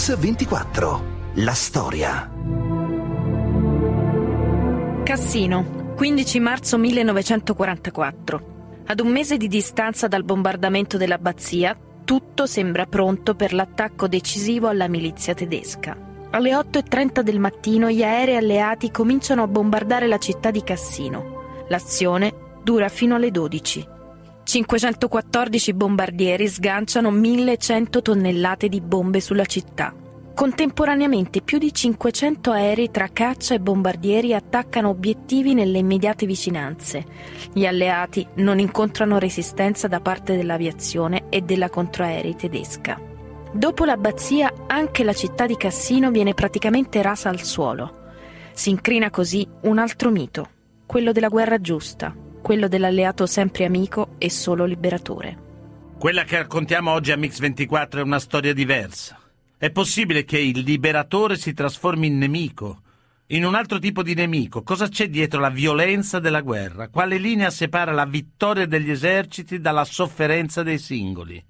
Mix 24. La storia. Cassino, 15 marzo 1944. Ad un mese di distanza dal bombardamento dell'abbazia, tutto sembra pronto per l'attacco decisivo alla milizia tedesca. Alle 8.30 del mattino gli aerei alleati cominciano a bombardare la città di Cassino. L'azione dura fino alle 12. 514 bombardieri sganciano 1100 tonnellate di bombe sulla città. Contemporaneamente più di 500 aerei tra caccia e bombardieri attaccano obiettivi nelle immediate vicinanze. Gli alleati non incontrano resistenza da parte dell'aviazione e della controaerei tedesca. Dopo l'abbazia anche la città di Cassino viene praticamente rasa al suolo. Si incrina così un altro mito, quello della guerra giusta, quello dell'alleato sempre amico e solo liberatore. Quella che raccontiamo oggi a Mix24 è una storia diversa. È possibile che il liberatore si trasformi in nemico, in un altro tipo di nemico. Cosa c'è dietro la violenza della guerra? Quale linea separa la vittoria degli eserciti dalla sofferenza dei singoli?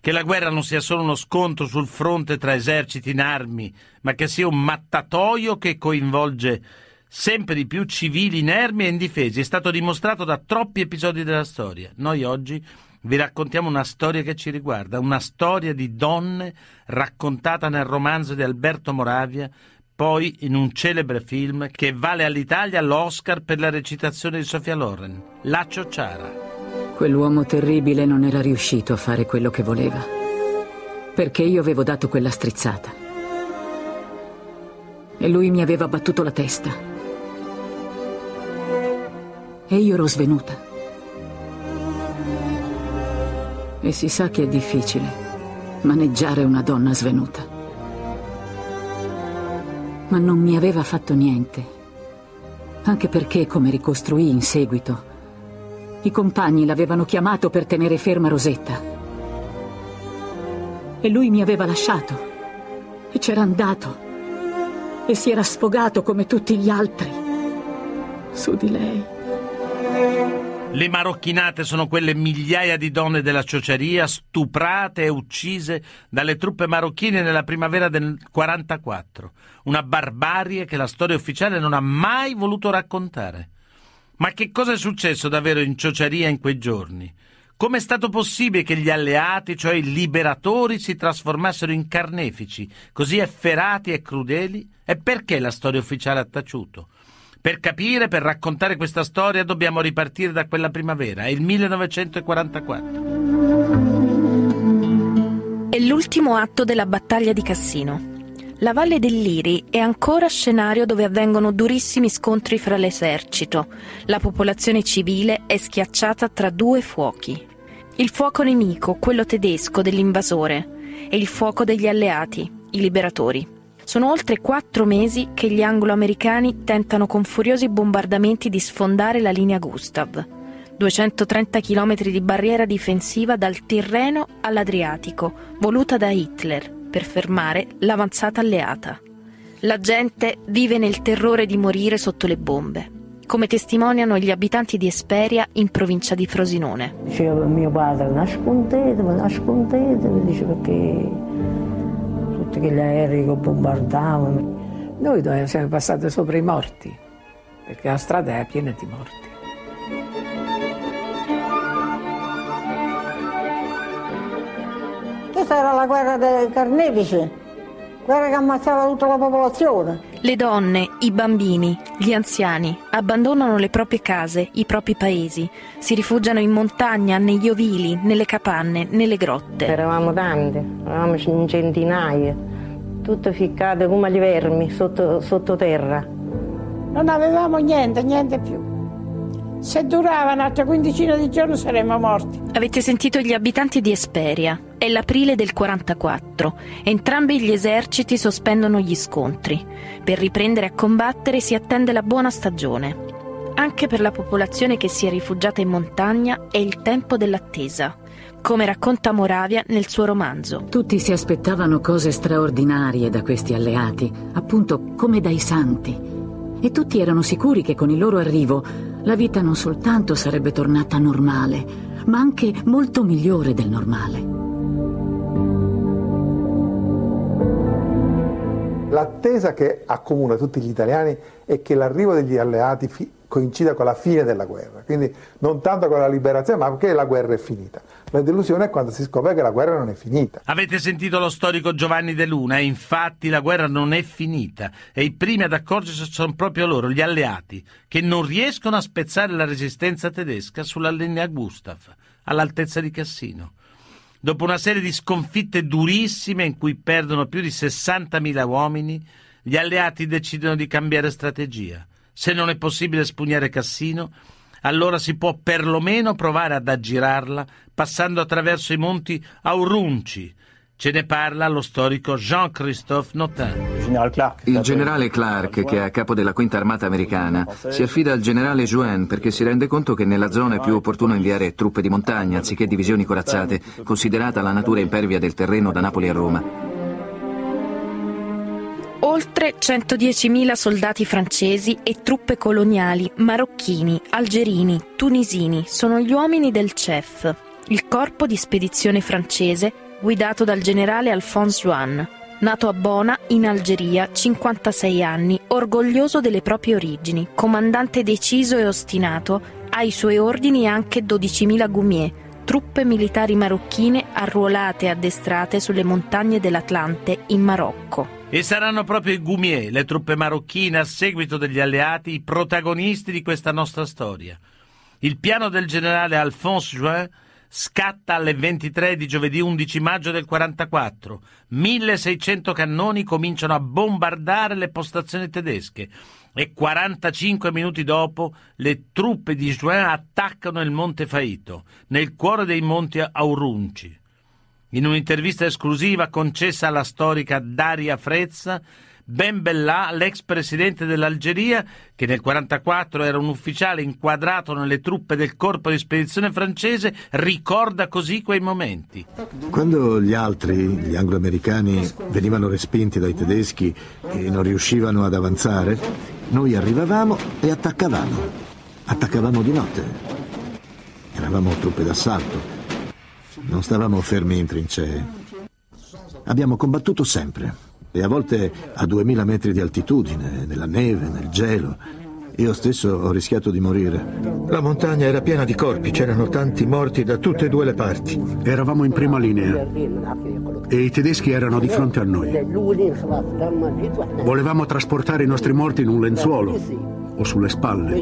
Che la guerra non sia solo uno scontro sul fronte tra eserciti in armi, ma che sia un mattatoio che coinvolge sempre di più civili inermi e indifesi. È stato dimostrato da troppi episodi della storia. Noi oggi vi raccontiamo una storia che ci riguarda, una storia di donne raccontata nel romanzo di Alberto Moravia, poi in un celebre film che vale all'Italia l'Oscar per la recitazione di Sofia Loren, La Ciociara. Quell'uomo terribile non era riuscito a fare quello che voleva, perché io avevo dato quella strizzata. E lui mi aveva battuto la testa e io ero svenuta. E si sa che è difficile maneggiare una donna svenuta. Ma non mi aveva fatto niente, anche perché, come ricostruì in seguito, i compagni l'avevano chiamato per tenere ferma Rosetta. E lui mi aveva lasciato e c'era andato e si era sfogato come tutti gli altri su di lei. Le marocchinate sono quelle migliaia di donne della ciociaria stuprate e uccise dalle truppe marocchine nella primavera del 44. Una barbarie che la storia ufficiale non ha mai voluto raccontare. Ma che cosa è successo davvero in ciociaria in quei giorni? Come è stato possibile che gli alleati, cioè i liberatori, si trasformassero in carnefici, così efferati e crudeli? E perché la storia ufficiale ha taciuto? Per capire, per raccontare questa storia dobbiamo ripartire da quella primavera, il 1944. È l'ultimo atto della battaglia di Cassino. La Valle dell'Iri è ancora scenario dove avvengono durissimi scontri fra l'esercito. La popolazione civile è schiacciata tra due fuochi. Il fuoco nemico, quello tedesco dell'invasore, e il fuoco degli alleati, i liberatori. Sono oltre quattro mesi che gli anglo-americani tentano con furiosi bombardamenti di sfondare la linea Gustav. 230 km di barriera difensiva dal Tirreno all'Adriatico, voluta da Hitler per fermare l'avanzata alleata. La gente vive nel terrore di morire sotto le bombe, come testimoniano gli abitanti di Esperia in provincia di Frosinone. Diceva mio padre, nascondetevi, nascondetevi, dice perché tutti gli aerei che bombardavano. Noi siamo passati sopra i morti, perché la strada è piena di morti. Questa era la guerra dei carnefici guerra che ammazzava tutta la popolazione. Le donne, i bambini, gli anziani abbandonano le proprie case, i propri paesi, si rifugiano in montagna, negli ovili, nelle capanne, nelle grotte. Eravamo tante, eravamo in centinaia, tutte ficcate come gli vermi sotto, sottoterra. Non avevamo niente, niente più. Se durava un'altra quindicina di giorni saremmo morti. Avete sentito gli abitanti di Esperia. È l'aprile del 44. Entrambi gli eserciti sospendono gli scontri. Per riprendere a combattere si attende la buona stagione. Anche per la popolazione che si è rifugiata in montagna è il tempo dell'attesa, come racconta Moravia nel suo romanzo. Tutti si aspettavano cose straordinarie da questi alleati, appunto come dai santi. E tutti erano sicuri che con il loro arrivo la vita non soltanto sarebbe tornata normale, ma anche molto migliore del normale. L'attesa che accomuna tutti gli italiani è che l'arrivo degli alleati coincida con la fine della guerra, quindi non tanto con la liberazione, ma che la guerra è finita. La delusione è quando si scopre che la guerra non è finita. Avete sentito lo storico Giovanni De Luna e infatti la guerra non è finita e i primi ad accorgersi sono proprio loro, gli alleati, che non riescono a spezzare la resistenza tedesca sulla linea Gustav, all'altezza di Cassino. Dopo una serie di sconfitte durissime in cui perdono più di 60.000 uomini, gli alleati decidono di cambiare strategia. Se non è possibile spugnare Cassino, allora si può perlomeno provare ad aggirarla passando attraverso i monti Aurunci. Ce ne parla lo storico Jean-Christophe Notin. Il generale Clark, che è a capo della quinta armata americana, si affida al generale Jouen perché si rende conto che nella zona è più opportuno inviare truppe di montagna anziché divisioni corazzate, considerata la natura impervia del terreno da Napoli a Roma. Oltre 110.000 soldati francesi e truppe coloniali, marocchini, algerini, tunisini sono gli uomini del CEF, il corpo di spedizione francese guidato dal generale Alphonse Juan, nato a Bona, in Algeria, 56 anni, orgoglioso delle proprie origini, comandante deciso e ostinato, ai suoi ordini anche 12.000 gumier, truppe militari marocchine arruolate e addestrate sulle montagne dell'Atlante in Marocco. E saranno proprio i Gumier, le truppe marocchine a seguito degli alleati, i protagonisti di questa nostra storia. Il piano del generale Alphonse Juin scatta alle 23 di giovedì 11 maggio del 44. 1600 cannoni cominciano a bombardare le postazioni tedesche e 45 minuti dopo le truppe di Juin attaccano il Monte Faito, nel cuore dei monti Aurunci. In un'intervista esclusiva concessa alla storica Daria Frezza, Ben Bella, l'ex presidente dell'Algeria, che nel 1944 era un ufficiale inquadrato nelle truppe del corpo di spedizione francese, ricorda così quei momenti. Quando gli altri, gli angloamericani, venivano respinti dai tedeschi e non riuscivano ad avanzare, noi arrivavamo e attaccavamo. Attaccavamo di notte. Eravamo truppe d'assalto non stavamo fermi in trincee. Abbiamo combattuto sempre, e a volte a 2000 metri di altitudine, nella neve, nel gelo. Io stesso ho rischiato di morire. La montagna era piena di corpi, c'erano tanti morti da tutte e due le parti. Eravamo in prima linea e i tedeschi erano di fronte a noi. Volevamo trasportare i nostri morti in un lenzuolo o sulle spalle,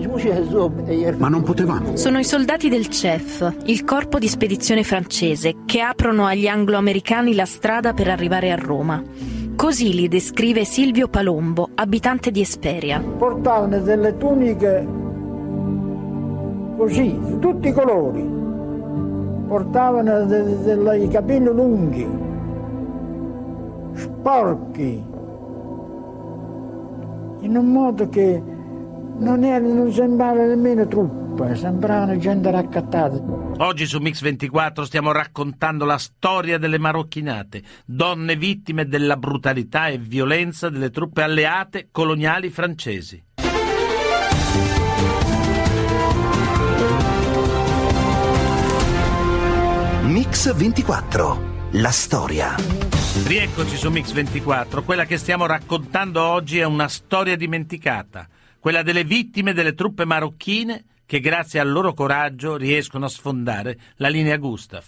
ma non potevamo. Sono i soldati del CEF, il corpo di spedizione francese, che aprono agli anglo-americani la strada per arrivare a Roma. Così li descrive Silvio Palombo, abitante di Esperia. Portavano delle tuniche così, di tutti i colori. Portavano dei capelli lunghi, sporchi, in un modo che non, era, non sembrava nemmeno truppe, sembravano gente raccattata. Oggi su Mix 24 stiamo raccontando la storia delle marocchinate, donne vittime della brutalità e violenza delle truppe alleate coloniali francesi. Mix 24, la storia. Rieccoci su Mix 24, quella che stiamo raccontando oggi è una storia dimenticata quella delle vittime delle truppe marocchine che grazie al loro coraggio riescono a sfondare la linea Gustav.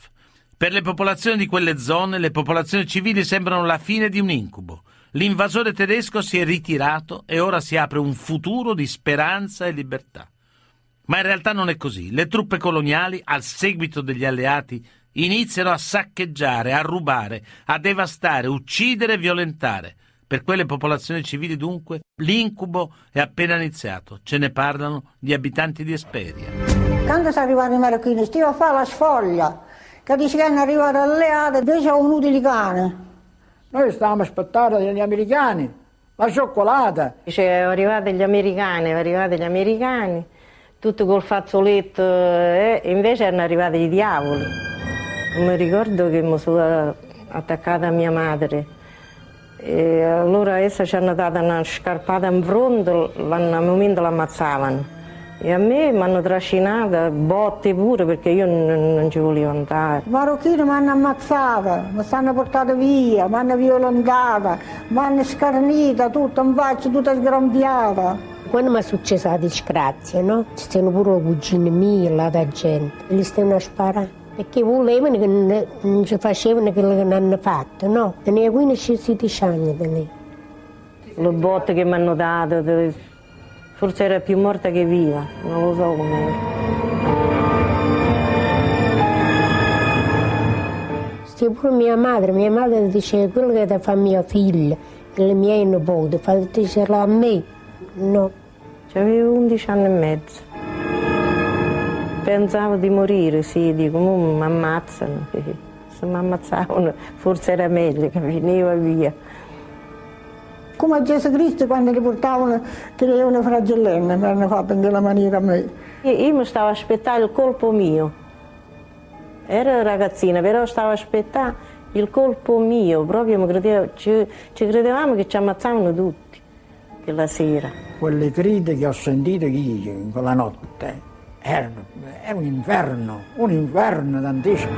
Per le popolazioni di quelle zone, le popolazioni civili sembrano la fine di un incubo. L'invasore tedesco si è ritirato e ora si apre un futuro di speranza e libertà. Ma in realtà non è così. Le truppe coloniali, al seguito degli alleati, iniziano a saccheggiare, a rubare, a devastare, uccidere e violentare. Per quelle popolazioni civili dunque l'incubo è appena iniziato, ce ne parlano gli abitanti di Esperia. Quando sono arrivati i marocchini, stiamo a fare la sfoglia, che dice che hanno arrivato alleate, invece sono venuti i cani. Noi stavamo aspettando gli americani, la cioccolata. Dice, arrivati gli americani, arrivati gli americani, tutto col fazzoletto, eh, e invece erano arrivati i diavoli. Mi ricordo che mi sono attaccata a mia madre e allora essa ci hanno dato una scarpata in fronte, al momento l'ammazzavano. E a me mi hanno trascinata, botte pure perché io non, non ci volevo andare. I marocchini mi hanno ammazzata, mi stanno portata via, mi hanno violentata, mi hanno scarnita tutto, in faccia tutta sgrampiata. Quando mi è successa la disgrazia, no? Ci stanno pure le cugine mie, là da gente, li stanno a sparare. Perché volevano che non, ci facevano quello che non hanno fatto, no? Tenia 15-16 anni da lì. Le botte che mi hanno dato, forse era più morta che viva, non lo so com'era. Sì, pure mia madre, mia madre diceva quello che fa mia figlia, le mie nipoti, fatelo a me. No. Avevo 11 anni e mezzo. Pensavo di morire, sì, dico, mi ammazzano. Se mi ammazzavano forse era meglio che veniva via. Come a Gesù Cristo quando li portavano, che le una fragellenne, mi hanno fatto in quella maniera a me. Io, mi stavo aspettando il colpo mio. Ero ragazzina, però stavo aspettando il colpo mio, proprio credevo, ci, ci credevamo che ci ammazzavano tutti quella sera. Quelle grida che ho sentito io in quella notte erano, era un inferno, un inferno dantesco.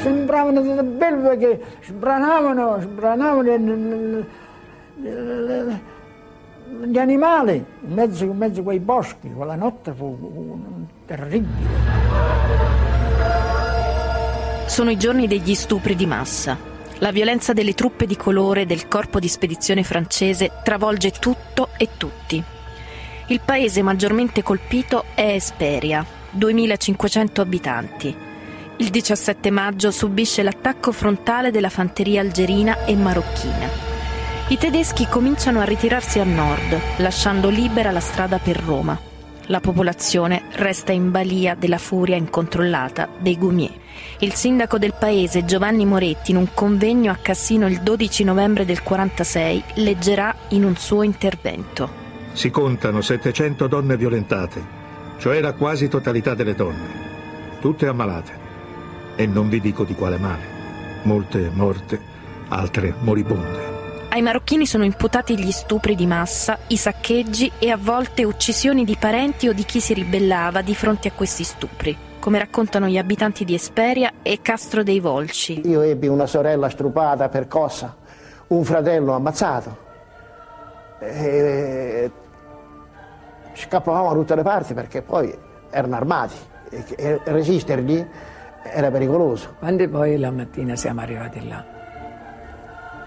Sembravano delle belve che sbranavano, sbranavano gli animali in mezzo, in mezzo a quei boschi. Quella notte fu terribile. Sono i giorni degli stupri di massa. La violenza delle truppe di colore del corpo di spedizione francese travolge tutto e tutti. Il paese maggiormente colpito è Esperia, 2500 abitanti. Il 17 maggio subisce l'attacco frontale della fanteria algerina e marocchina. I tedeschi cominciano a ritirarsi a nord, lasciando libera la strada per Roma. La popolazione resta in balia della furia incontrollata dei Gumier. Il sindaco del paese, Giovanni Moretti, in un convegno a Cassino il 12 novembre del 46, leggerà in un suo intervento. Si contano 700 donne violentate, cioè la quasi totalità delle donne, tutte ammalate. E non vi dico di quale male. Molte morte, altre moribonde. Ai marocchini sono imputati gli stupri di massa, i saccheggi e a volte uccisioni di parenti o di chi si ribellava di fronte a questi stupri, come raccontano gli abitanti di Esperia e Castro dei Volci. Io ebbi una sorella strupata, percossa, un fratello ammazzato. E scappavamo da tutte le parti perché poi erano armati e resistergli era pericoloso. Quando poi la mattina siamo arrivati là,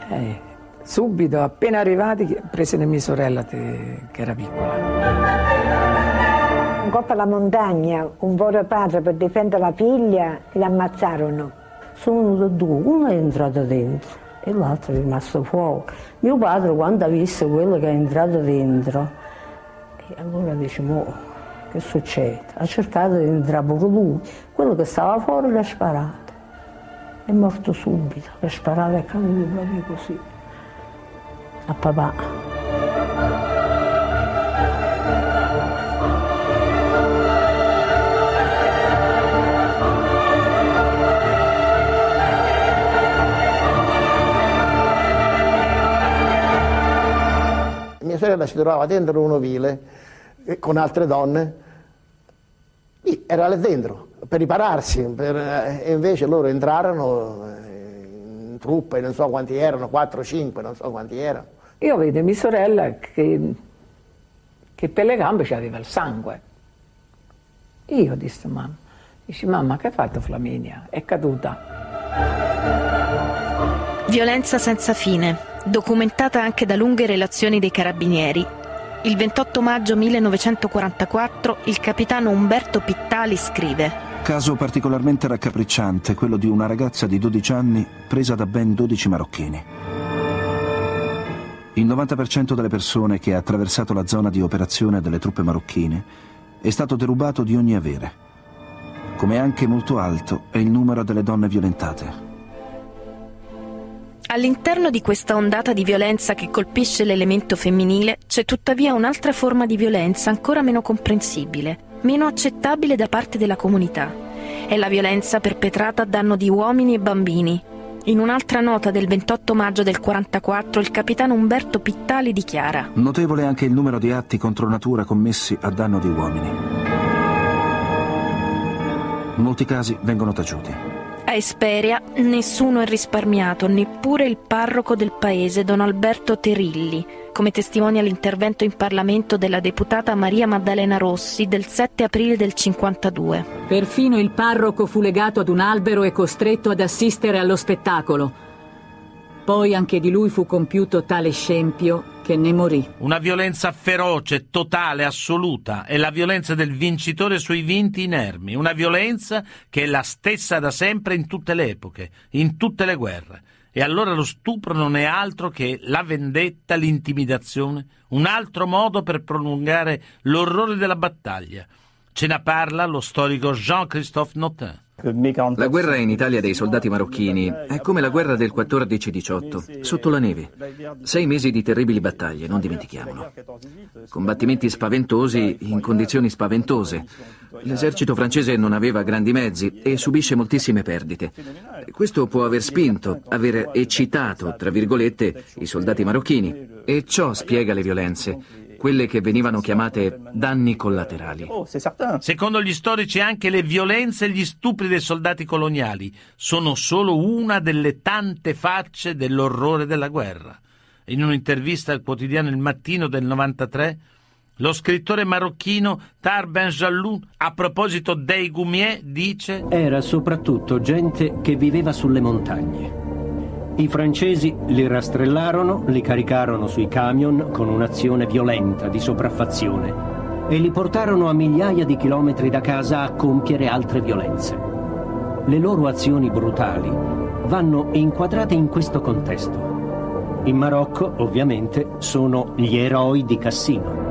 eh, subito, appena arrivati, presero mia sorella te, che era piccola. Un colpo alla montagna, un povero padre per difendere la figlia, li ammazzarono. Sono venuti due, uno è entrato dentro e l'altro è rimasto fuori. Mio padre quando ha visto quello che è entrato dentro, allora dice, mo, che succede? Ha cercato di entrare pure lui, quello che stava fuori l'ha sparato. È morto subito, l'ha sparato e è caduto proprio così, a papà. Mia sorella si trovava dentro un ovile con altre donne, lì era là dentro per ripararsi, per, e invece loro entrarono in truppe, non so quanti erano, 4 5, non so quanti erano. Io vedo mia sorella che, che per le gambe c'aveva il sangue. Io dissi mamma, dice mamma che hai fatto Flaminia? È caduta. Violenza senza fine, documentata anche da lunghe relazioni dei carabinieri. Il 28 maggio 1944 il capitano Umberto Pittali scrive Caso particolarmente raccapricciante, quello di una ragazza di 12 anni presa da ben 12 marocchini. Il 90% delle persone che ha attraversato la zona di operazione delle truppe marocchine è stato derubato di ogni avere, come anche molto alto è il numero delle donne violentate. All'interno di questa ondata di violenza che colpisce l'elemento femminile c'è tuttavia un'altra forma di violenza ancora meno comprensibile, meno accettabile da parte della comunità. È la violenza perpetrata a danno di uomini e bambini. In un'altra nota del 28 maggio del 44 il capitano Umberto Pittali dichiara Notevole anche il numero di atti contro natura commessi a danno di uomini. Molti casi vengono taciuti. A Esperia nessuno è risparmiato, neppure il parroco del paese, don Alberto Terilli, come testimonia l'intervento in Parlamento della deputata Maria Maddalena Rossi del 7 aprile del 52. Perfino il parroco fu legato ad un albero e costretto ad assistere allo spettacolo. Poi anche di lui fu compiuto tale scempio che ne morì. Una violenza feroce, totale, assoluta, è la violenza del vincitore sui vinti inermi, una violenza che è la stessa da sempre in tutte le epoche, in tutte le guerre. E allora lo stupro non è altro che la vendetta, l'intimidazione, un altro modo per prolungare l'orrore della battaglia. Ce ne parla lo storico Jean-Christophe Notin. La guerra in Italia dei soldati marocchini è come la guerra del 14-18, sotto la neve. Sei mesi di terribili battaglie, non dimentichiamolo. Combattimenti spaventosi in condizioni spaventose. L'esercito francese non aveva grandi mezzi e subisce moltissime perdite. Questo può aver spinto, aver eccitato, tra virgolette, i soldati marocchini. E ciò spiega le violenze quelle che venivano chiamate danni collaterali. Secondo gli storici anche le violenze e gli stupri dei soldati coloniali sono solo una delle tante facce dell'orrore della guerra. In un'intervista al quotidiano Il Mattino del 93, lo scrittore marocchino Tar Ben Jalloun, a proposito dei Gumier, dice Era soprattutto gente che viveva sulle montagne. I francesi li rastrellarono, li caricarono sui camion con un'azione violenta di sopraffazione e li portarono a migliaia di chilometri da casa a compiere altre violenze. Le loro azioni brutali vanno inquadrate in questo contesto. In Marocco, ovviamente, sono gli eroi di Cassino.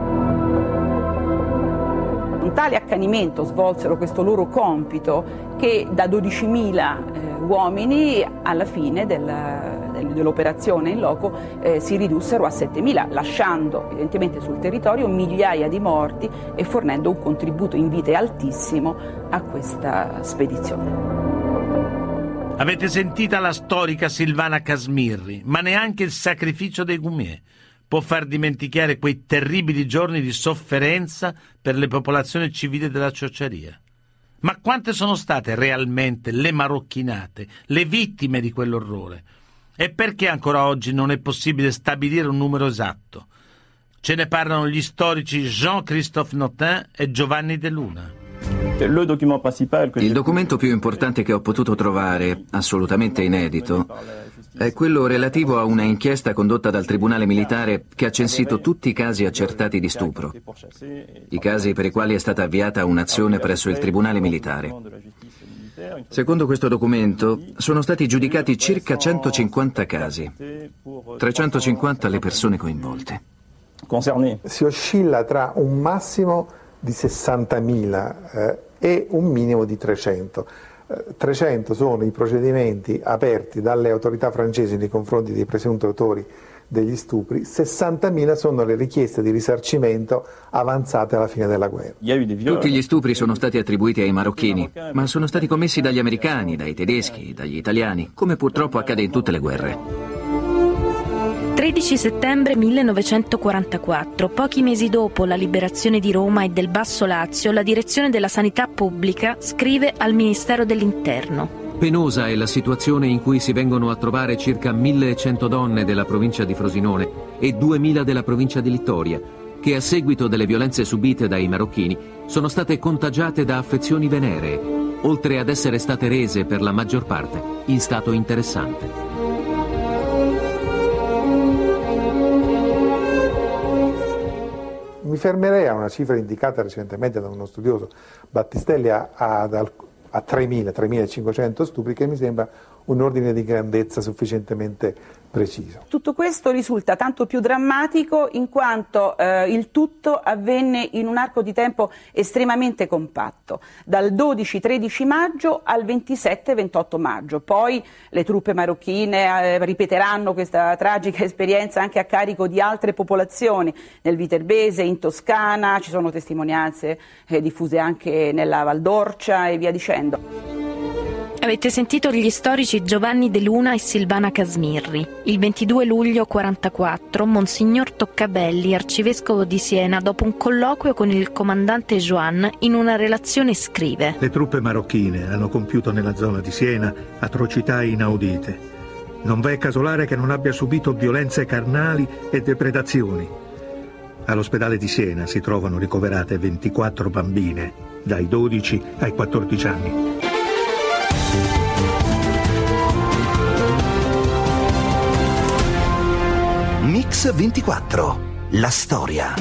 Con tale accanimento svolsero questo loro compito che da 12.000 eh, uomini alla fine del, del, dell'operazione in loco eh, si ridussero a 7.000, lasciando evidentemente sul territorio migliaia di morti e fornendo un contributo in vite altissimo a questa spedizione. Avete sentita la storica Silvana Casmirri, ma neanche il sacrificio dei Gumier può far dimenticare quei terribili giorni di sofferenza per le popolazioni civili della ciociaria. Ma quante sono state realmente le marocchinate, le vittime di quell'orrore? E perché ancora oggi non è possibile stabilire un numero esatto? Ce ne parlano gli storici Jean-Christophe Notin e Giovanni De Luna. Il documento più importante che ho potuto trovare, assolutamente inedito, è quello relativo a una inchiesta condotta dal Tribunale Militare che ha censito tutti i casi accertati di stupro, i casi per i quali è stata avviata un'azione presso il Tribunale Militare. Secondo questo documento sono stati giudicati circa 150 casi, 350 le persone coinvolte. Si oscilla tra un massimo di 60.000 eh, e un minimo di 300. 300 sono i procedimenti aperti dalle autorità francesi nei confronti dei presunti autori degli stupri, 60.000 sono le richieste di risarcimento avanzate alla fine della guerra. Tutti gli stupri sono stati attribuiti ai marocchini, ma sono stati commessi dagli americani, dai tedeschi, dagli italiani, come purtroppo accade in tutte le guerre. 13 settembre 1944, pochi mesi dopo la liberazione di Roma e del Basso Lazio, la direzione della sanità pubblica scrive al Ministero dell'Interno. Penosa è la situazione in cui si vengono a trovare circa 1100 donne della provincia di Frosinone e 2000 della provincia di Littoria, che a seguito delle violenze subite dai marocchini sono state contagiate da affezioni veneree, oltre ad essere state rese per la maggior parte in stato interessante. Mi fermerei a una cifra indicata recentemente da uno studioso, Battistelli, a, a, a 3.000, 3.500 stupri, che mi sembra un ordine di grandezza sufficientemente preciso. Tutto questo risulta tanto più drammatico in quanto eh, il tutto avvenne in un arco di tempo estremamente compatto, dal 12-13 maggio al 27-28 maggio. Poi le truppe marocchine eh, ripeteranno questa tragica esperienza anche a carico di altre popolazioni, nel Viterbese, in Toscana, ci sono testimonianze eh, diffuse anche nella Valdorcia e via dicendo. Avete sentito gli storici Giovanni De Luna e Silvana Casmirri. Il 22 luglio 44, Monsignor Toccabelli, arcivescovo di Siena, dopo un colloquio con il comandante Joan, in una relazione scrive: Le truppe marocchine hanno compiuto nella zona di Siena atrocità inaudite. Non v'è casolare che non abbia subito violenze carnali e depredazioni. All'ospedale di Siena si trovano ricoverate 24 bambine, dai 12 ai 14 anni. Mix 24. La storia.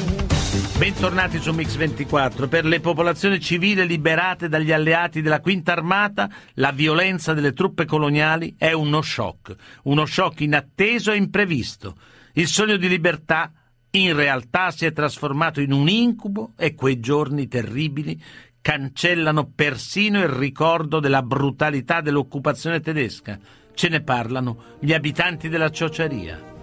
Bentornati su Mix 24. Per le popolazioni civili liberate dagli alleati della Quinta Armata, la violenza delle truppe coloniali è uno shock, uno shock inatteso e imprevisto. Il sogno di libertà in realtà si è trasformato in un incubo e quei giorni terribili cancellano persino il ricordo della brutalità dell'occupazione tedesca. Ce ne parlano gli abitanti della ciociaria.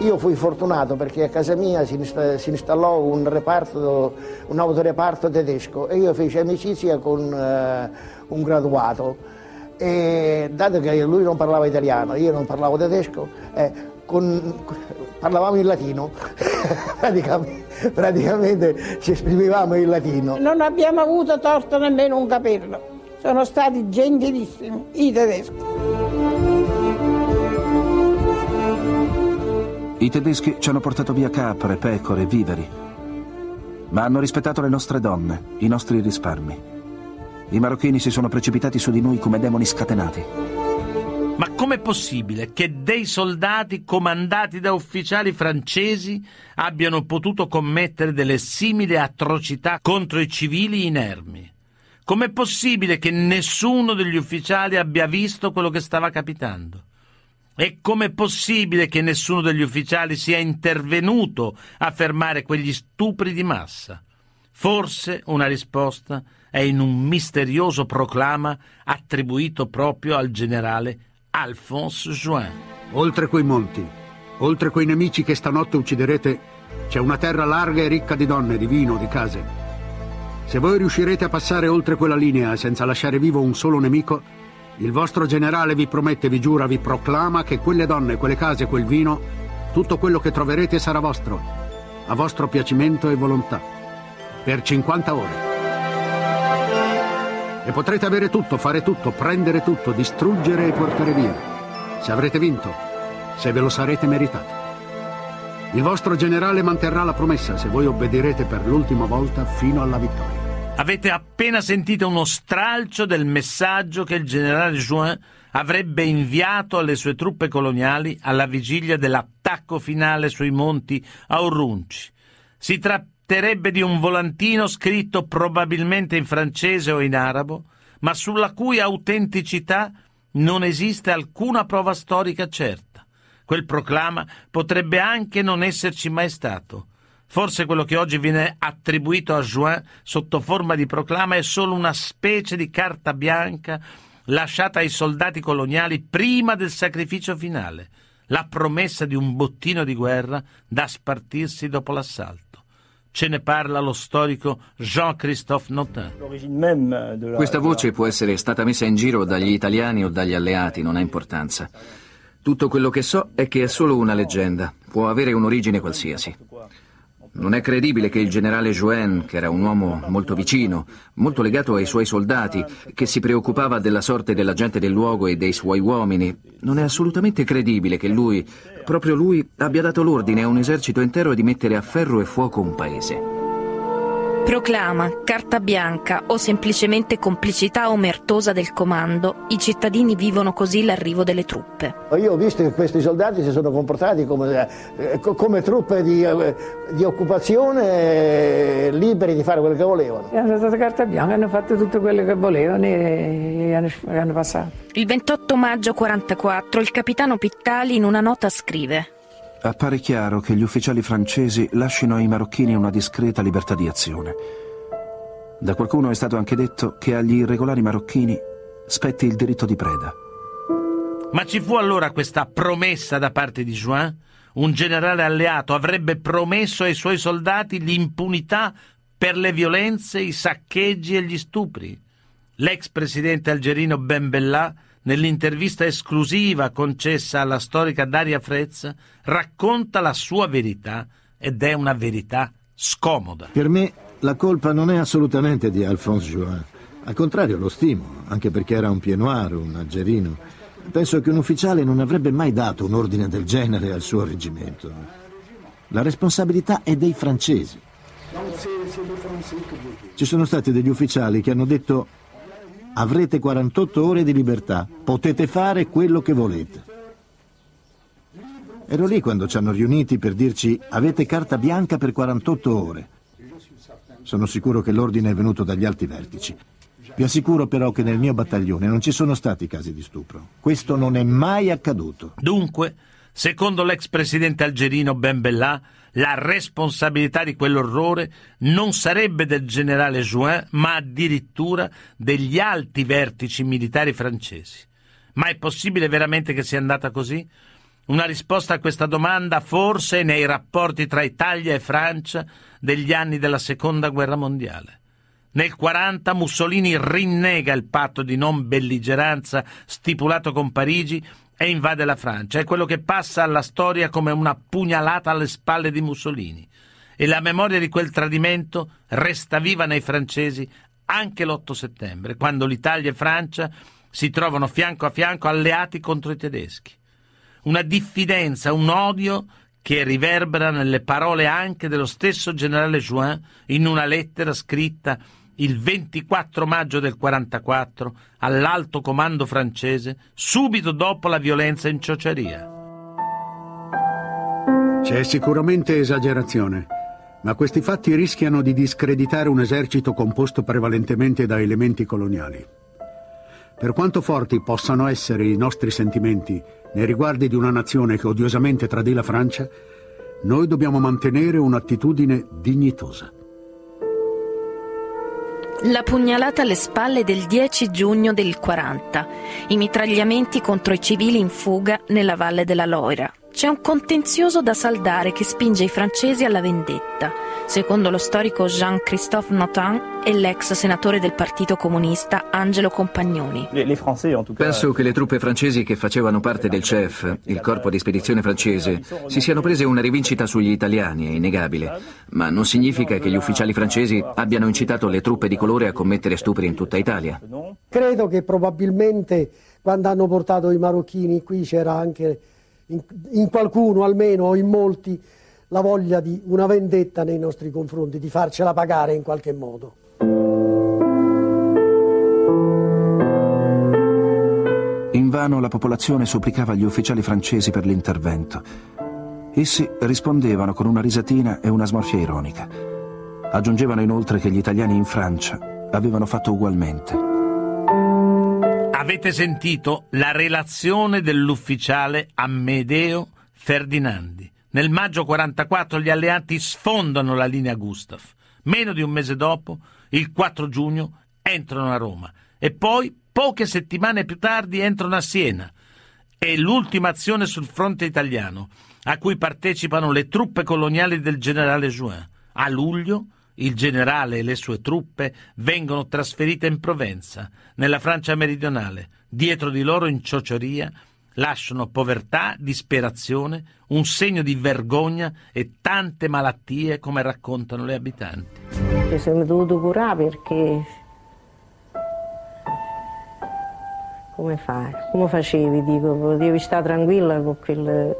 Io fui fortunato perché a casa mia si, insta- si installò un, reparto, un autoreparto tedesco e io feci amicizia con eh, un graduato e dato che lui non parlava italiano, io non parlavo tedesco, eh, con, parlavamo in latino, praticamente, praticamente ci esprimevamo in latino. Non abbiamo avuto torto nemmeno un capello, sono stati gentilissimi i tedeschi. I tedeschi ci hanno portato via capre, pecore, viveri, ma hanno rispettato le nostre donne, i nostri risparmi. I marocchini si sono precipitati su di noi come demoni scatenati. Ma com'è possibile che dei soldati comandati da ufficiali francesi abbiano potuto commettere delle simili atrocità contro i civili inermi? Com'è possibile che nessuno degli ufficiali abbia visto quello che stava capitando? E com'è possibile che nessuno degli ufficiali sia intervenuto a fermare quegli stupri di massa? Forse una risposta è in un misterioso proclama attribuito proprio al generale Alphonse Juin. Oltre quei monti, oltre quei nemici che stanotte ucciderete, c'è una terra larga e ricca di donne, di vino, di case. Se voi riuscirete a passare oltre quella linea senza lasciare vivo un solo nemico, il vostro generale vi promette, vi giura, vi proclama che quelle donne, quelle case, quel vino, tutto quello che troverete sarà vostro, a vostro piacimento e volontà, per 50 ore. E potrete avere tutto, fare tutto, prendere tutto, distruggere e portare via, se avrete vinto, se ve lo sarete meritato. Il vostro generale manterrà la promessa se voi obbedirete per l'ultima volta fino alla vittoria. Avete appena sentito uno stralcio del messaggio che il generale Juin avrebbe inviato alle sue truppe coloniali alla vigilia dell'attacco finale sui monti Aurunci. Si tratterebbe di un volantino scritto probabilmente in francese o in arabo, ma sulla cui autenticità non esiste alcuna prova storica certa. Quel proclama potrebbe anche non esserci mai stato. Forse quello che oggi viene attribuito a Juin sotto forma di proclama è solo una specie di carta bianca lasciata ai soldati coloniali prima del sacrificio finale, la promessa di un bottino di guerra da spartirsi dopo l'assalto. Ce ne parla lo storico Jean-Christophe Notin. Questa voce può essere stata messa in giro dagli italiani o dagli alleati, non ha importanza. Tutto quello che so è che è solo una leggenda, può avere un'origine qualsiasi. Non è credibile che il generale Jouen, che era un uomo molto vicino, molto legato ai suoi soldati, che si preoccupava della sorte della gente del luogo e dei suoi uomini, non è assolutamente credibile che lui, proprio lui, abbia dato l'ordine a un esercito intero di mettere a ferro e fuoco un paese. Proclama, carta bianca o semplicemente complicità omertosa del comando, i cittadini vivono così l'arrivo delle truppe. Io ho visto che questi soldati si sono comportati come, eh, come truppe di, eh, di, occupazione eh, liberi di fare quello che volevano. Hanno dato carta bianca, hanno fatto tutto quello che volevano e hanno, hanno passato. Il 28 maggio 1944 il capitano Pittali in una nota scrive Appare chiaro che gli ufficiali francesi lasciano ai marocchini una discreta libertà di azione. Da qualcuno è stato anche detto che agli irregolari marocchini spetti il diritto di preda. Ma ci fu allora questa promessa da parte di Juin? Un generale alleato avrebbe promesso ai suoi soldati l'impunità per le violenze, i saccheggi e gli stupri? L'ex presidente algerino Ben Bella, nell'intervista esclusiva concessa alla storica Daria Frezza, racconta la sua verità ed è una verità scomoda. Per me la colpa non è assolutamente di Alphonse Juin. Al contrario, lo stimo, anche perché era un pienoir, un algerino. Penso che un ufficiale non avrebbe mai dato un ordine del genere al suo reggimento. La responsabilità è dei francesi. Ci sono stati degli ufficiali che hanno detto avrete 48 ore di libertà, potete fare quello che volete. Ero lì quando ci hanno riuniti per dirci avete carta bianca per 48 ore. Sono sicuro che l'ordine è venuto dagli alti vertici. Vi assicuro però che nel mio battaglione non ci sono stati casi di stupro. Questo non è mai accaduto. Dunque, secondo l'ex presidente algerino Ben Bella, la responsabilità di quell'orrore non sarebbe del generale Juin, ma addirittura degli alti vertici militari francesi. Ma è possibile veramente che sia andata così? Una risposta a questa domanda forse nei rapporti tra Italia e Francia degli anni della Seconda Guerra Mondiale. Nel 40 Mussolini rinnega il patto di non belligeranza stipulato con Parigi e invade la Francia. È quello che passa alla storia come una pugnalata alle spalle di Mussolini. E la memoria di quel tradimento resta viva nei francesi anche l'8 settembre, quando l'Italia e Francia si trovano fianco a fianco alleati contro i tedeschi. Una diffidenza, un odio che riverbera nelle parole anche dello stesso generale Juin in una lettera scritta il 24 maggio del 44 all'alto comando francese subito dopo la violenza in Ciociaria. C'è sicuramente esagerazione, ma questi fatti rischiano di discreditare un esercito composto prevalentemente da elementi coloniali. Per quanto forti possano essere i nostri sentimenti nei riguardi di una nazione che odiosamente tradì la Francia, noi dobbiamo mantenere un'attitudine dignitosa. La pugnalata alle spalle del 10 giugno del 40. I mitragliamenti contro i civili in fuga nella valle della Loira. C'è un contenzioso da saldare che spinge i francesi alla vendetta, secondo lo storico Jean-Christophe Notin e l'ex senatore del Partito Comunista Angelo Compagnoni. Penso che le truppe francesi che facevano parte del CEF, il corpo di spedizione francese, si siano prese una rivincita sugli italiani, è innegabile, ma non significa che gli ufficiali francesi abbiano incitato le truppe di colore a commettere stupri in tutta Italia. Credo che probabilmente quando hanno portato i marocchini qui c'era anche in, in qualcuno almeno o in molti la voglia di una vendetta nei nostri confronti, di farcela pagare in qualche modo. Invano la popolazione supplicava gli ufficiali francesi per l'intervento. Essi rispondevano con una risatina e una smorfia ironica. Aggiungevano inoltre che gli italiani in Francia avevano fatto ugualmente. Avete sentito la relazione dell'ufficiale Ammedeo Ferdinandi. Nel maggio 44 gli alleati sfondano la linea Gustav. Meno di un mese dopo, il 4 giugno, entrano a Roma e poi, poche settimane più tardi, entrano a Siena. È l'ultima azione sul fronte italiano, a cui partecipano le truppe coloniali del generale Juin. A luglio il generale e le sue truppe vengono trasferite in Provenza, nella Francia meridionale. Dietro di loro, in ciocioria, lasciano povertà, disperazione, un segno di vergogna e tante malattie come raccontano le abitanti. Mi sono dovuto curare perché... Come fai? Come facevi? Dico, potevi stare tranquilla con quelle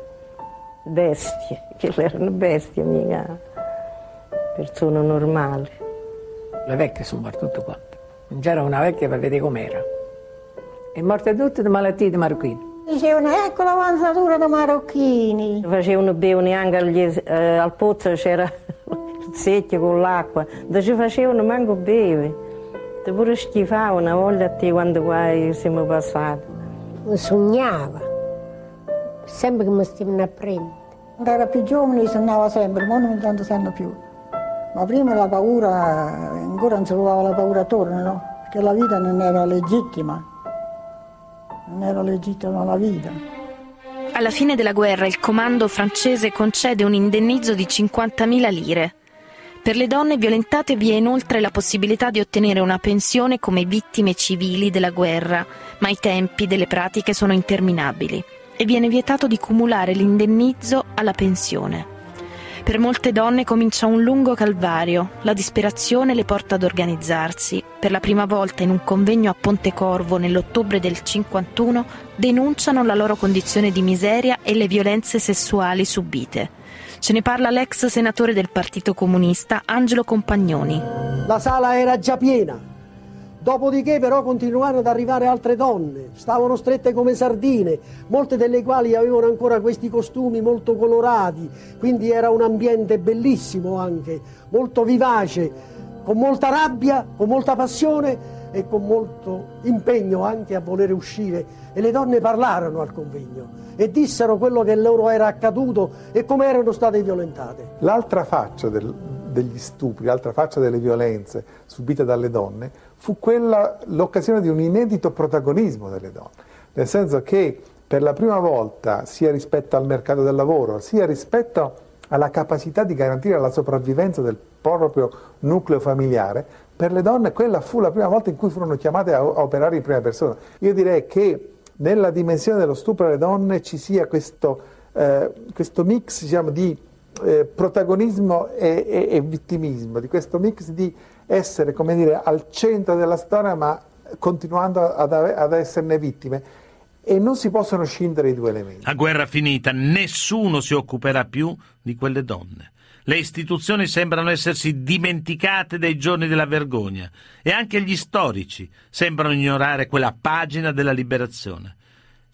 bestie, che erano bestie mica persone normali. Le vecchie sono morte tutte quante. Non c'era una vecchia per vedere com'era. È morte tutte di malattie di marocchini. Dicevano, ecco l'avanzatura dei marocchini. Facevano bere neanche agli, eh, al pozzo, c'era il secchio con l'acqua. Non ci facevano manco bere. Te pure schifava una volta a te quando qua siamo passati. Sognava, sempre che mi stavano a prendere. Quando era più giovane sognava sempre, ma non tanto sanno più. Ma prima la paura, ancora non si trovava la paura attorno, no? Perché la vita non era legittima. Non era legittima la vita. Alla fine della guerra il comando francese concede un indennizzo di 50.000 lire. Per le donne violentate vi è inoltre la possibilità di ottenere una pensione come vittime civili della guerra, ma i tempi delle pratiche sono interminabili e viene vietato di cumulare l'indennizzo alla pensione. Per molte donne comincia un lungo calvario, la disperazione le porta ad organizzarsi. Per la prima volta in un convegno a Pontecorvo nell'ottobre del 51 denunciano la loro condizione di miseria e le violenze sessuali subite. Ce ne parla l'ex senatore del Partito Comunista Angelo Compagnoni. La sala era già piena. Dopodiché però continuarono ad arrivare altre donne, stavano strette come sardine, molte delle quali avevano ancora questi costumi molto colorati, quindi era un ambiente bellissimo anche, molto vivace, con molta rabbia, con molta passione e con molto impegno anche a volere uscire. E le donne parlarono al convegno e dissero quello che loro era accaduto e come erano state violentate. L'altra faccia del, degli stupri, l'altra faccia delle violenze subite dalle donne fu quella, l'occasione di un inedito protagonismo delle donne, nel senso che per la prima volta, sia rispetto al mercato del lavoro, sia rispetto alla capacità di garantire la sopravvivenza del proprio nucleo familiare, per le donne quella fu la prima volta in cui furono chiamate a, operare in prima persona. Io direi che nella dimensione dello stupro alle donne ci sia questo, eh, questo mix diciamo, di eh, protagonismo e, e, e, vittimismo, di questo mix di essere come dire, al centro della storia ma continuando ad, ad esserne vittime e non si possono scindere i due elementi. A guerra finita nessuno si occuperà più di quelle donne. Le istituzioni sembrano essersi dimenticate dei giorni della vergogna e anche gli storici sembrano ignorare quella pagina della liberazione.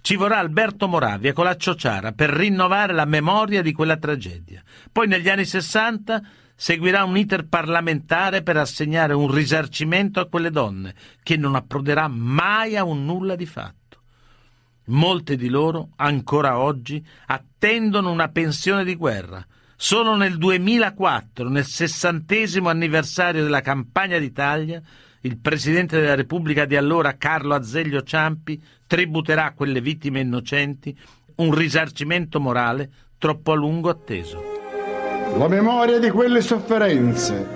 Ci vorrà Alberto Moravia con la Ciociara per rinnovare la memoria di quella tragedia. Poi negli anni Sessanta seguirà un iter parlamentare per assegnare un risarcimento a quelle donne, che non approderà mai a un nulla di fatto. Molte di loro, ancora oggi, attendono una pensione di guerra, Solo nel 2004, nel sessantesimo anniversario della campagna d'Italia, il Presidente della Repubblica di allora, Carlo Azeglio Ciampi, tributerà a quelle vittime innocenti un risarcimento morale troppo a lungo atteso. La memoria di quelle sofferenze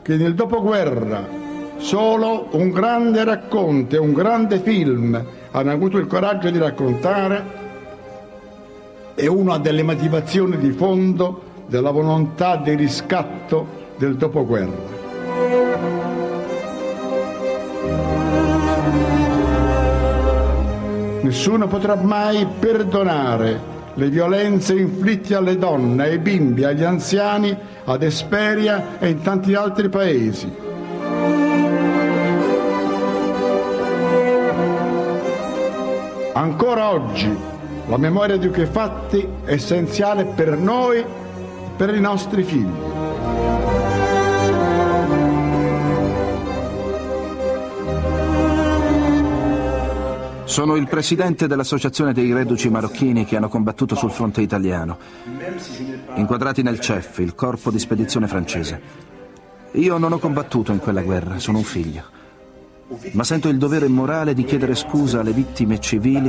che nel dopoguerra solo un grande racconto e un grande film hanno avuto il coraggio di raccontare è una delle motivazioni di fondo della volontà di riscatto del dopoguerra. Nessuno potrà mai perdonare le violenze inflitte alle donne, ai bimbi, agli anziani, ad Esperia e in tanti altri paesi. Ancora oggi la memoria di quei fatti è essenziale per noi e per i nostri figli. Sono il presidente dell'Associazione dei Reduci Marocchini che hanno combattuto sul fronte italiano, inquadrati nel CEF, il corpo di spedizione francese. Io non ho combattuto in quella guerra, sono un figlio ma sento il dovere morale di chiedere scusa alle vittime civili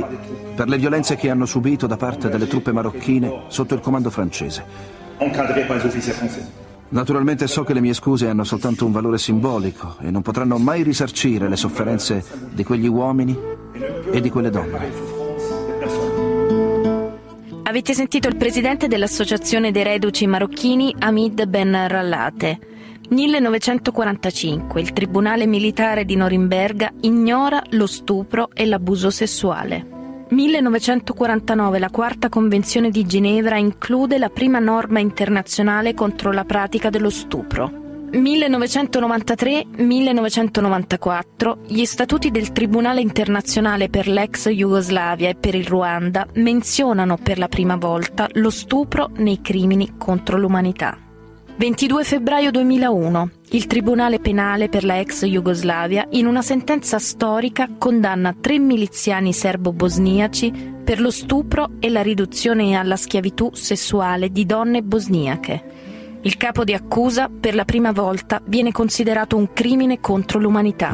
per le violenze che hanno subito da parte delle truppe marocchine sotto il comando francese. Naturalmente so che le mie scuse hanno soltanto un valore simbolico e non potranno mai risarcire le sofferenze di quegli uomini e di quelle donne. Avete sentito il presidente dell'Associazione dei Reduci Marocchini, Hamid Ben Rallate. 1945 il Tribunale militare di Norimberga ignora lo stupro e l'abuso sessuale. 1949 la quarta convenzione di Ginevra include la prima norma internazionale contro la pratica dello stupro. 1993-1994 gli statuti del Tribunale internazionale per l'ex Jugoslavia e per il Ruanda menzionano per la prima volta lo stupro nei crimini contro l'umanità. 22 febbraio 2001. Il Tribunale penale per la ex Jugoslavia, in una sentenza storica, condanna tre miliziani serbo-bosniaci per lo stupro e la riduzione alla schiavitù sessuale di donne bosniache. Il capo di accusa, per la prima volta, viene considerato un crimine contro l'umanità.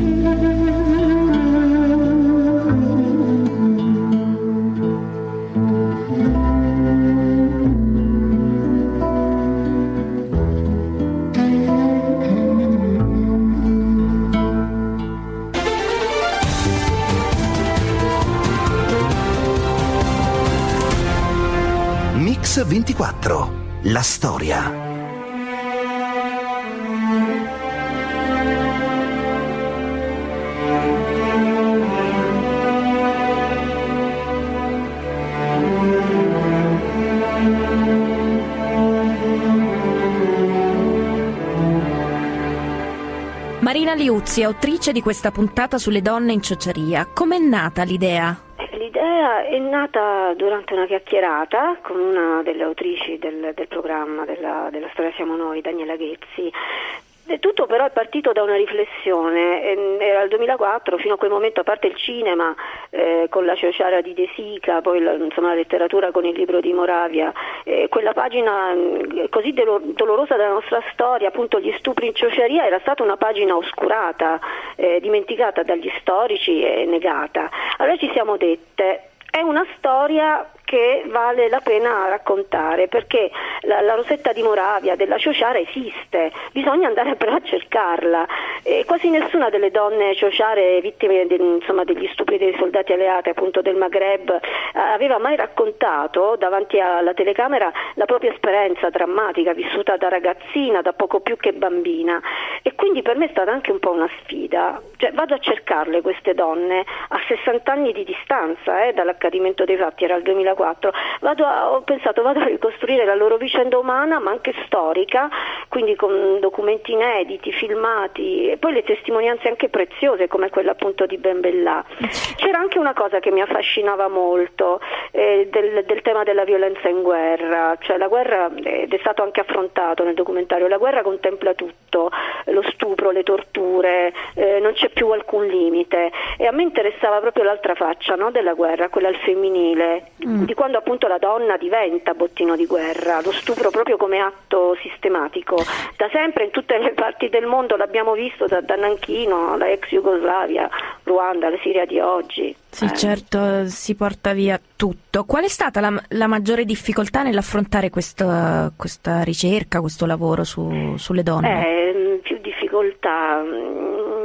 Mix 24 la storia. Marina Liuzzi, autrice di questa puntata sulle donne in ciociaria. Com'è nata l'idea? L'idea è nata durante una chiacchierata con una delle autrici del, del programma della, della Storia Siamo Noi, Daniela Ghezzi, tutto però è partito da una riflessione, ehm, era il 2004, fino a quel momento a parte il cinema eh, con la Ciociara di De Sica, poi la, insomma, la letteratura con il libro di Moravia, eh, quella pagina mh, eh, così dolorosa della nostra storia, appunto gli stupri in ciociaria, era stata una pagina oscurata, eh, dimenticata dagli storici e negata. Allora ci siamo dette, è una storia che vale la pena raccontare perché la, la Rosetta di Moravia della Ciociara esiste, bisogna andare però a cercarla. E quasi nessuna delle donne ciociare vittime de, insomma, degli stupri dei soldati alleati appunto del Maghreb eh, aveva mai raccontato davanti alla telecamera la propria esperienza drammatica vissuta da ragazzina, da poco più che bambina. E quindi per me è stata anche un po' una sfida, cioè vado a cercarle queste donne a 60 anni di distanza eh, dall'accadimento dei fatti, era il 2004 Vado a, ho pensato vado a ricostruire la loro vicenda umana ma anche storica, quindi con documenti inediti, filmati e poi le testimonianze anche preziose come quella appunto di Ben Bellà. C'era anche una cosa che mi affascinava molto eh, del, del, tema della violenza in guerra, cioè la guerra ed è stato anche affrontato nel documentario, la guerra contempla tutto, lo stupro, le torture, eh, non c'è più alcun limite e a me interessava proprio l'altra faccia no, della guerra, quella al femminile, mm di quando appunto la donna diventa bottino di guerra, lo stupro proprio come atto sistematico. Da sempre in tutte le parti del mondo l'abbiamo visto, da, da Nanchino alla ex Jugoslavia, Ruanda, la Siria di oggi. Sì, eh. certo, si porta via tutto. Qual è stata la, la maggiore difficoltà nell'affrontare questa, questa ricerca, questo lavoro su, sulle donne? Eh, più difficoltà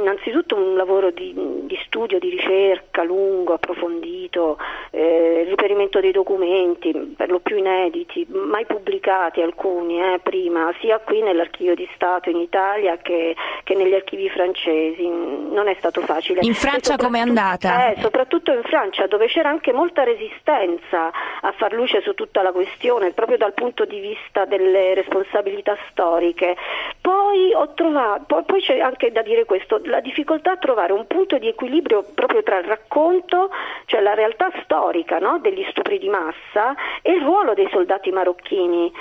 innanzitutto un lavoro di, di, studio, di ricerca lungo, approfondito, eh, riperimento dei documenti, per lo più inediti, mai pubblicati alcuni eh, prima, sia qui nell'archivio di Stato in Italia che, che, negli archivi francesi. Non è stato facile. In Francia come è andata? Eh, soprattutto in Francia dove c'era anche molta resistenza a far luce su tutta la questione, proprio dal punto di vista delle responsabilità storiche. Poi ho trovato, poi, poi c'è anche da dire questo, la difficoltà a trovare un punto di equilibrio proprio tra il racconto, cioè la realtà storica no, degli stupri di massa e il ruolo dei soldati marocchini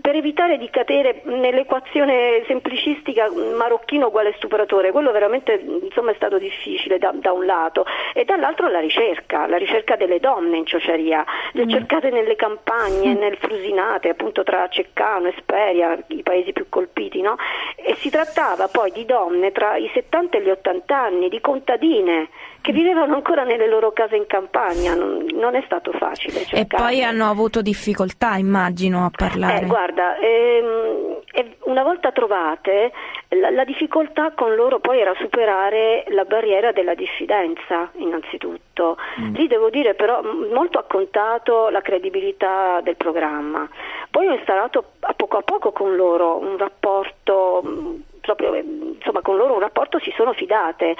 per evitare di cadere nell'equazione semplicistica marocchino uguale stupratore, quello veramente insomma, è stato difficile da, da, un lato e dall'altro la ricerca, la ricerca delle donne in ciociaria, le mm. cercate nelle campagne, mm. nel Frusinate, appunto tra Ceccano, Esperia, i paesi più colpiti, no? e si trattava poi di donne tra i 70 e gli 80 anni, di contadine che vivevano ancora nelle loro case in campagna, non, non è stato facile. E poi hanno avuto difficoltà, immagino, a parlare. Eh, guarda, ehm, una volta trovate, la, la, difficoltà con loro poi era superare la barriera della diffidenza, innanzitutto. Mm. Lì devo dire però molto ha contato la credibilità del programma. Poi ho installato a poco a poco con loro un rapporto proprio insomma, con loro un rapporto si sono fidate.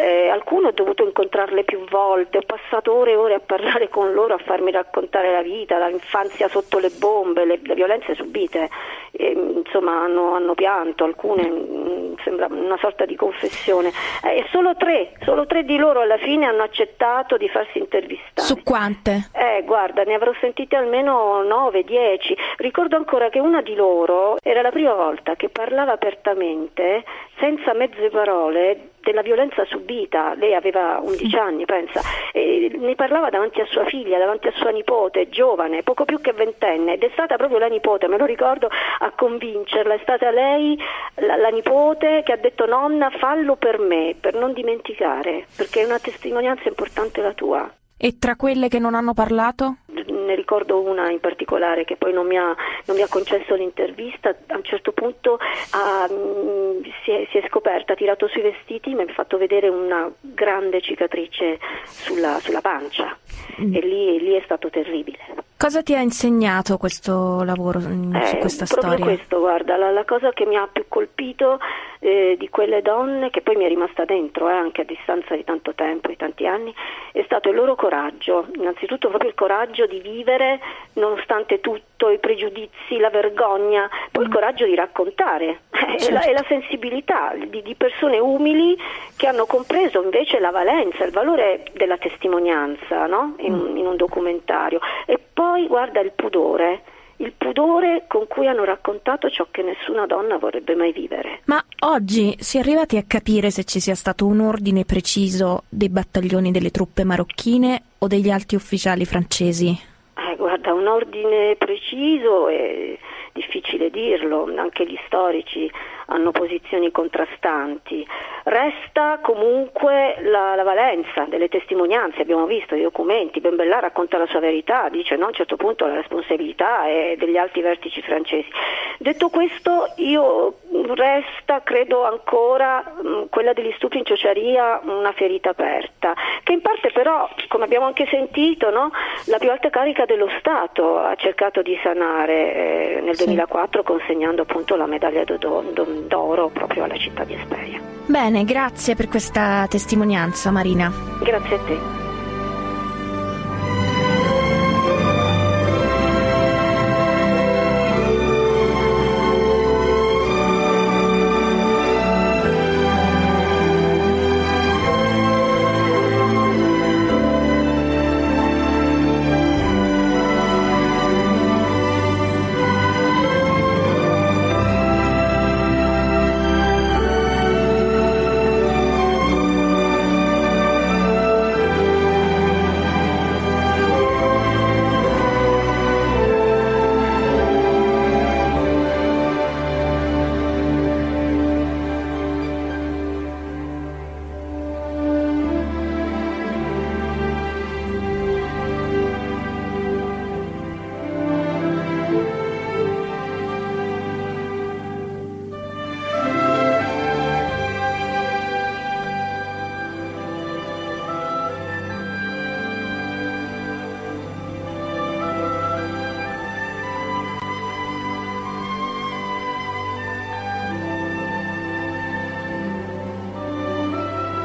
Eh, alcune ho dovuto incontrarle più volte, ho passato ore e ore a parlare con loro, a farmi raccontare la vita, l'infanzia sotto le bombe, le, le violenze subite. E, insomma hanno, hanno, pianto, alcune mh, mm, sembra una sorta di confessione. Eh, e solo tre, solo tre di loro alla fine hanno accettato di farsi intervistare. Su quante? Eh, guarda, ne avrò sentite almeno nove, dieci. Ricordo ancora che una di loro era la prima volta che parlava apertamente veramente senza mezze parole della violenza subita, lei aveva 11 anni, pensa, e ne parlava davanti a sua figlia, davanti a sua nipote, giovane, poco più che ventenne, ed è stata proprio la nipote, me lo ricordo, a convincerla, è stata lei, la, la nipote, che ha detto nonna fallo per me, per non dimenticare, perché è una testimonianza importante la tua. E tra quelle che non hanno parlato? Ne ricordo una in particolare che poi non mi ha, non mi ha concesso l'intervista, a un certo punto ha, si, è, si, è, scoperta, ha tirato sui vestiti, mi ha fatto vedere una grande cicatrice sulla, sulla pancia mm. e lì, lì è stato terribile. Cosa ti ha insegnato questo lavoro mm, su Eh, questa proprio storia? questo, guarda, la, la cosa che mi ha più colpito eh, di quelle donne, che poi mi è rimasta dentro eh, anche a distanza di tanto tempo, di tanti anni, è stato il loro coraggio, innanzitutto proprio il coraggio di vivere nonostante tutto, i pregiudizi, la vergogna, poi il coraggio di raccontare. E, la, e la sensibilità di, di persone umili che hanno compreso invece la valenza, il valore della testimonianza no? in, un- in un documentario. E poi guarda il pudore, il pudore con cui hanno raccontato ciò che nessuna donna vorrebbe mai vivere. Ma oggi si è arrivati a capire se ci sia stato un ordine preciso dei battaglioni delle truppe marocchine o degli alti ufficiali francesi? Eh, guarda, un ordine preciso è difficile dirlo, anche gli storici hanno posizioni contrastanti. Resta comunque la, la valenza delle testimonianze, abbiamo visto i documenti, Ben Bellà racconta la sua verità, dice no, a un certo punto la responsabilità è degli alti vertici francesi. Detto questo, io resta, credo ancora, mh, quella degli stupri in ciociaria una ferita aperta, che in parte però, come abbiamo anche sentito, no, la più alta carica dello Stato ha cercato di sanare eh, nel 2004 consegnando appunto la medaglia d'o- d'o- d'oro proprio alla città di Esperia. Bene, grazie per questa testimonianza, Marina. Grazie a te.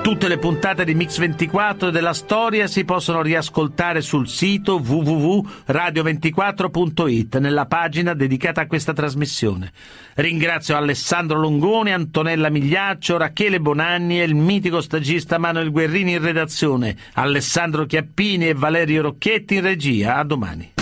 Tutte le puntate di Mix24 della storia si possono riascoltare sul sito www.radio24.it nella pagina dedicata a questa trasmissione. Ringrazio Alessandro Longoni, Antonella Migliaccio, Rachele Bonanni e il mitico stagista Manuel Guerrini in redazione, Alessandro Chiappini e Valerio Rocchetti in regia. A domani.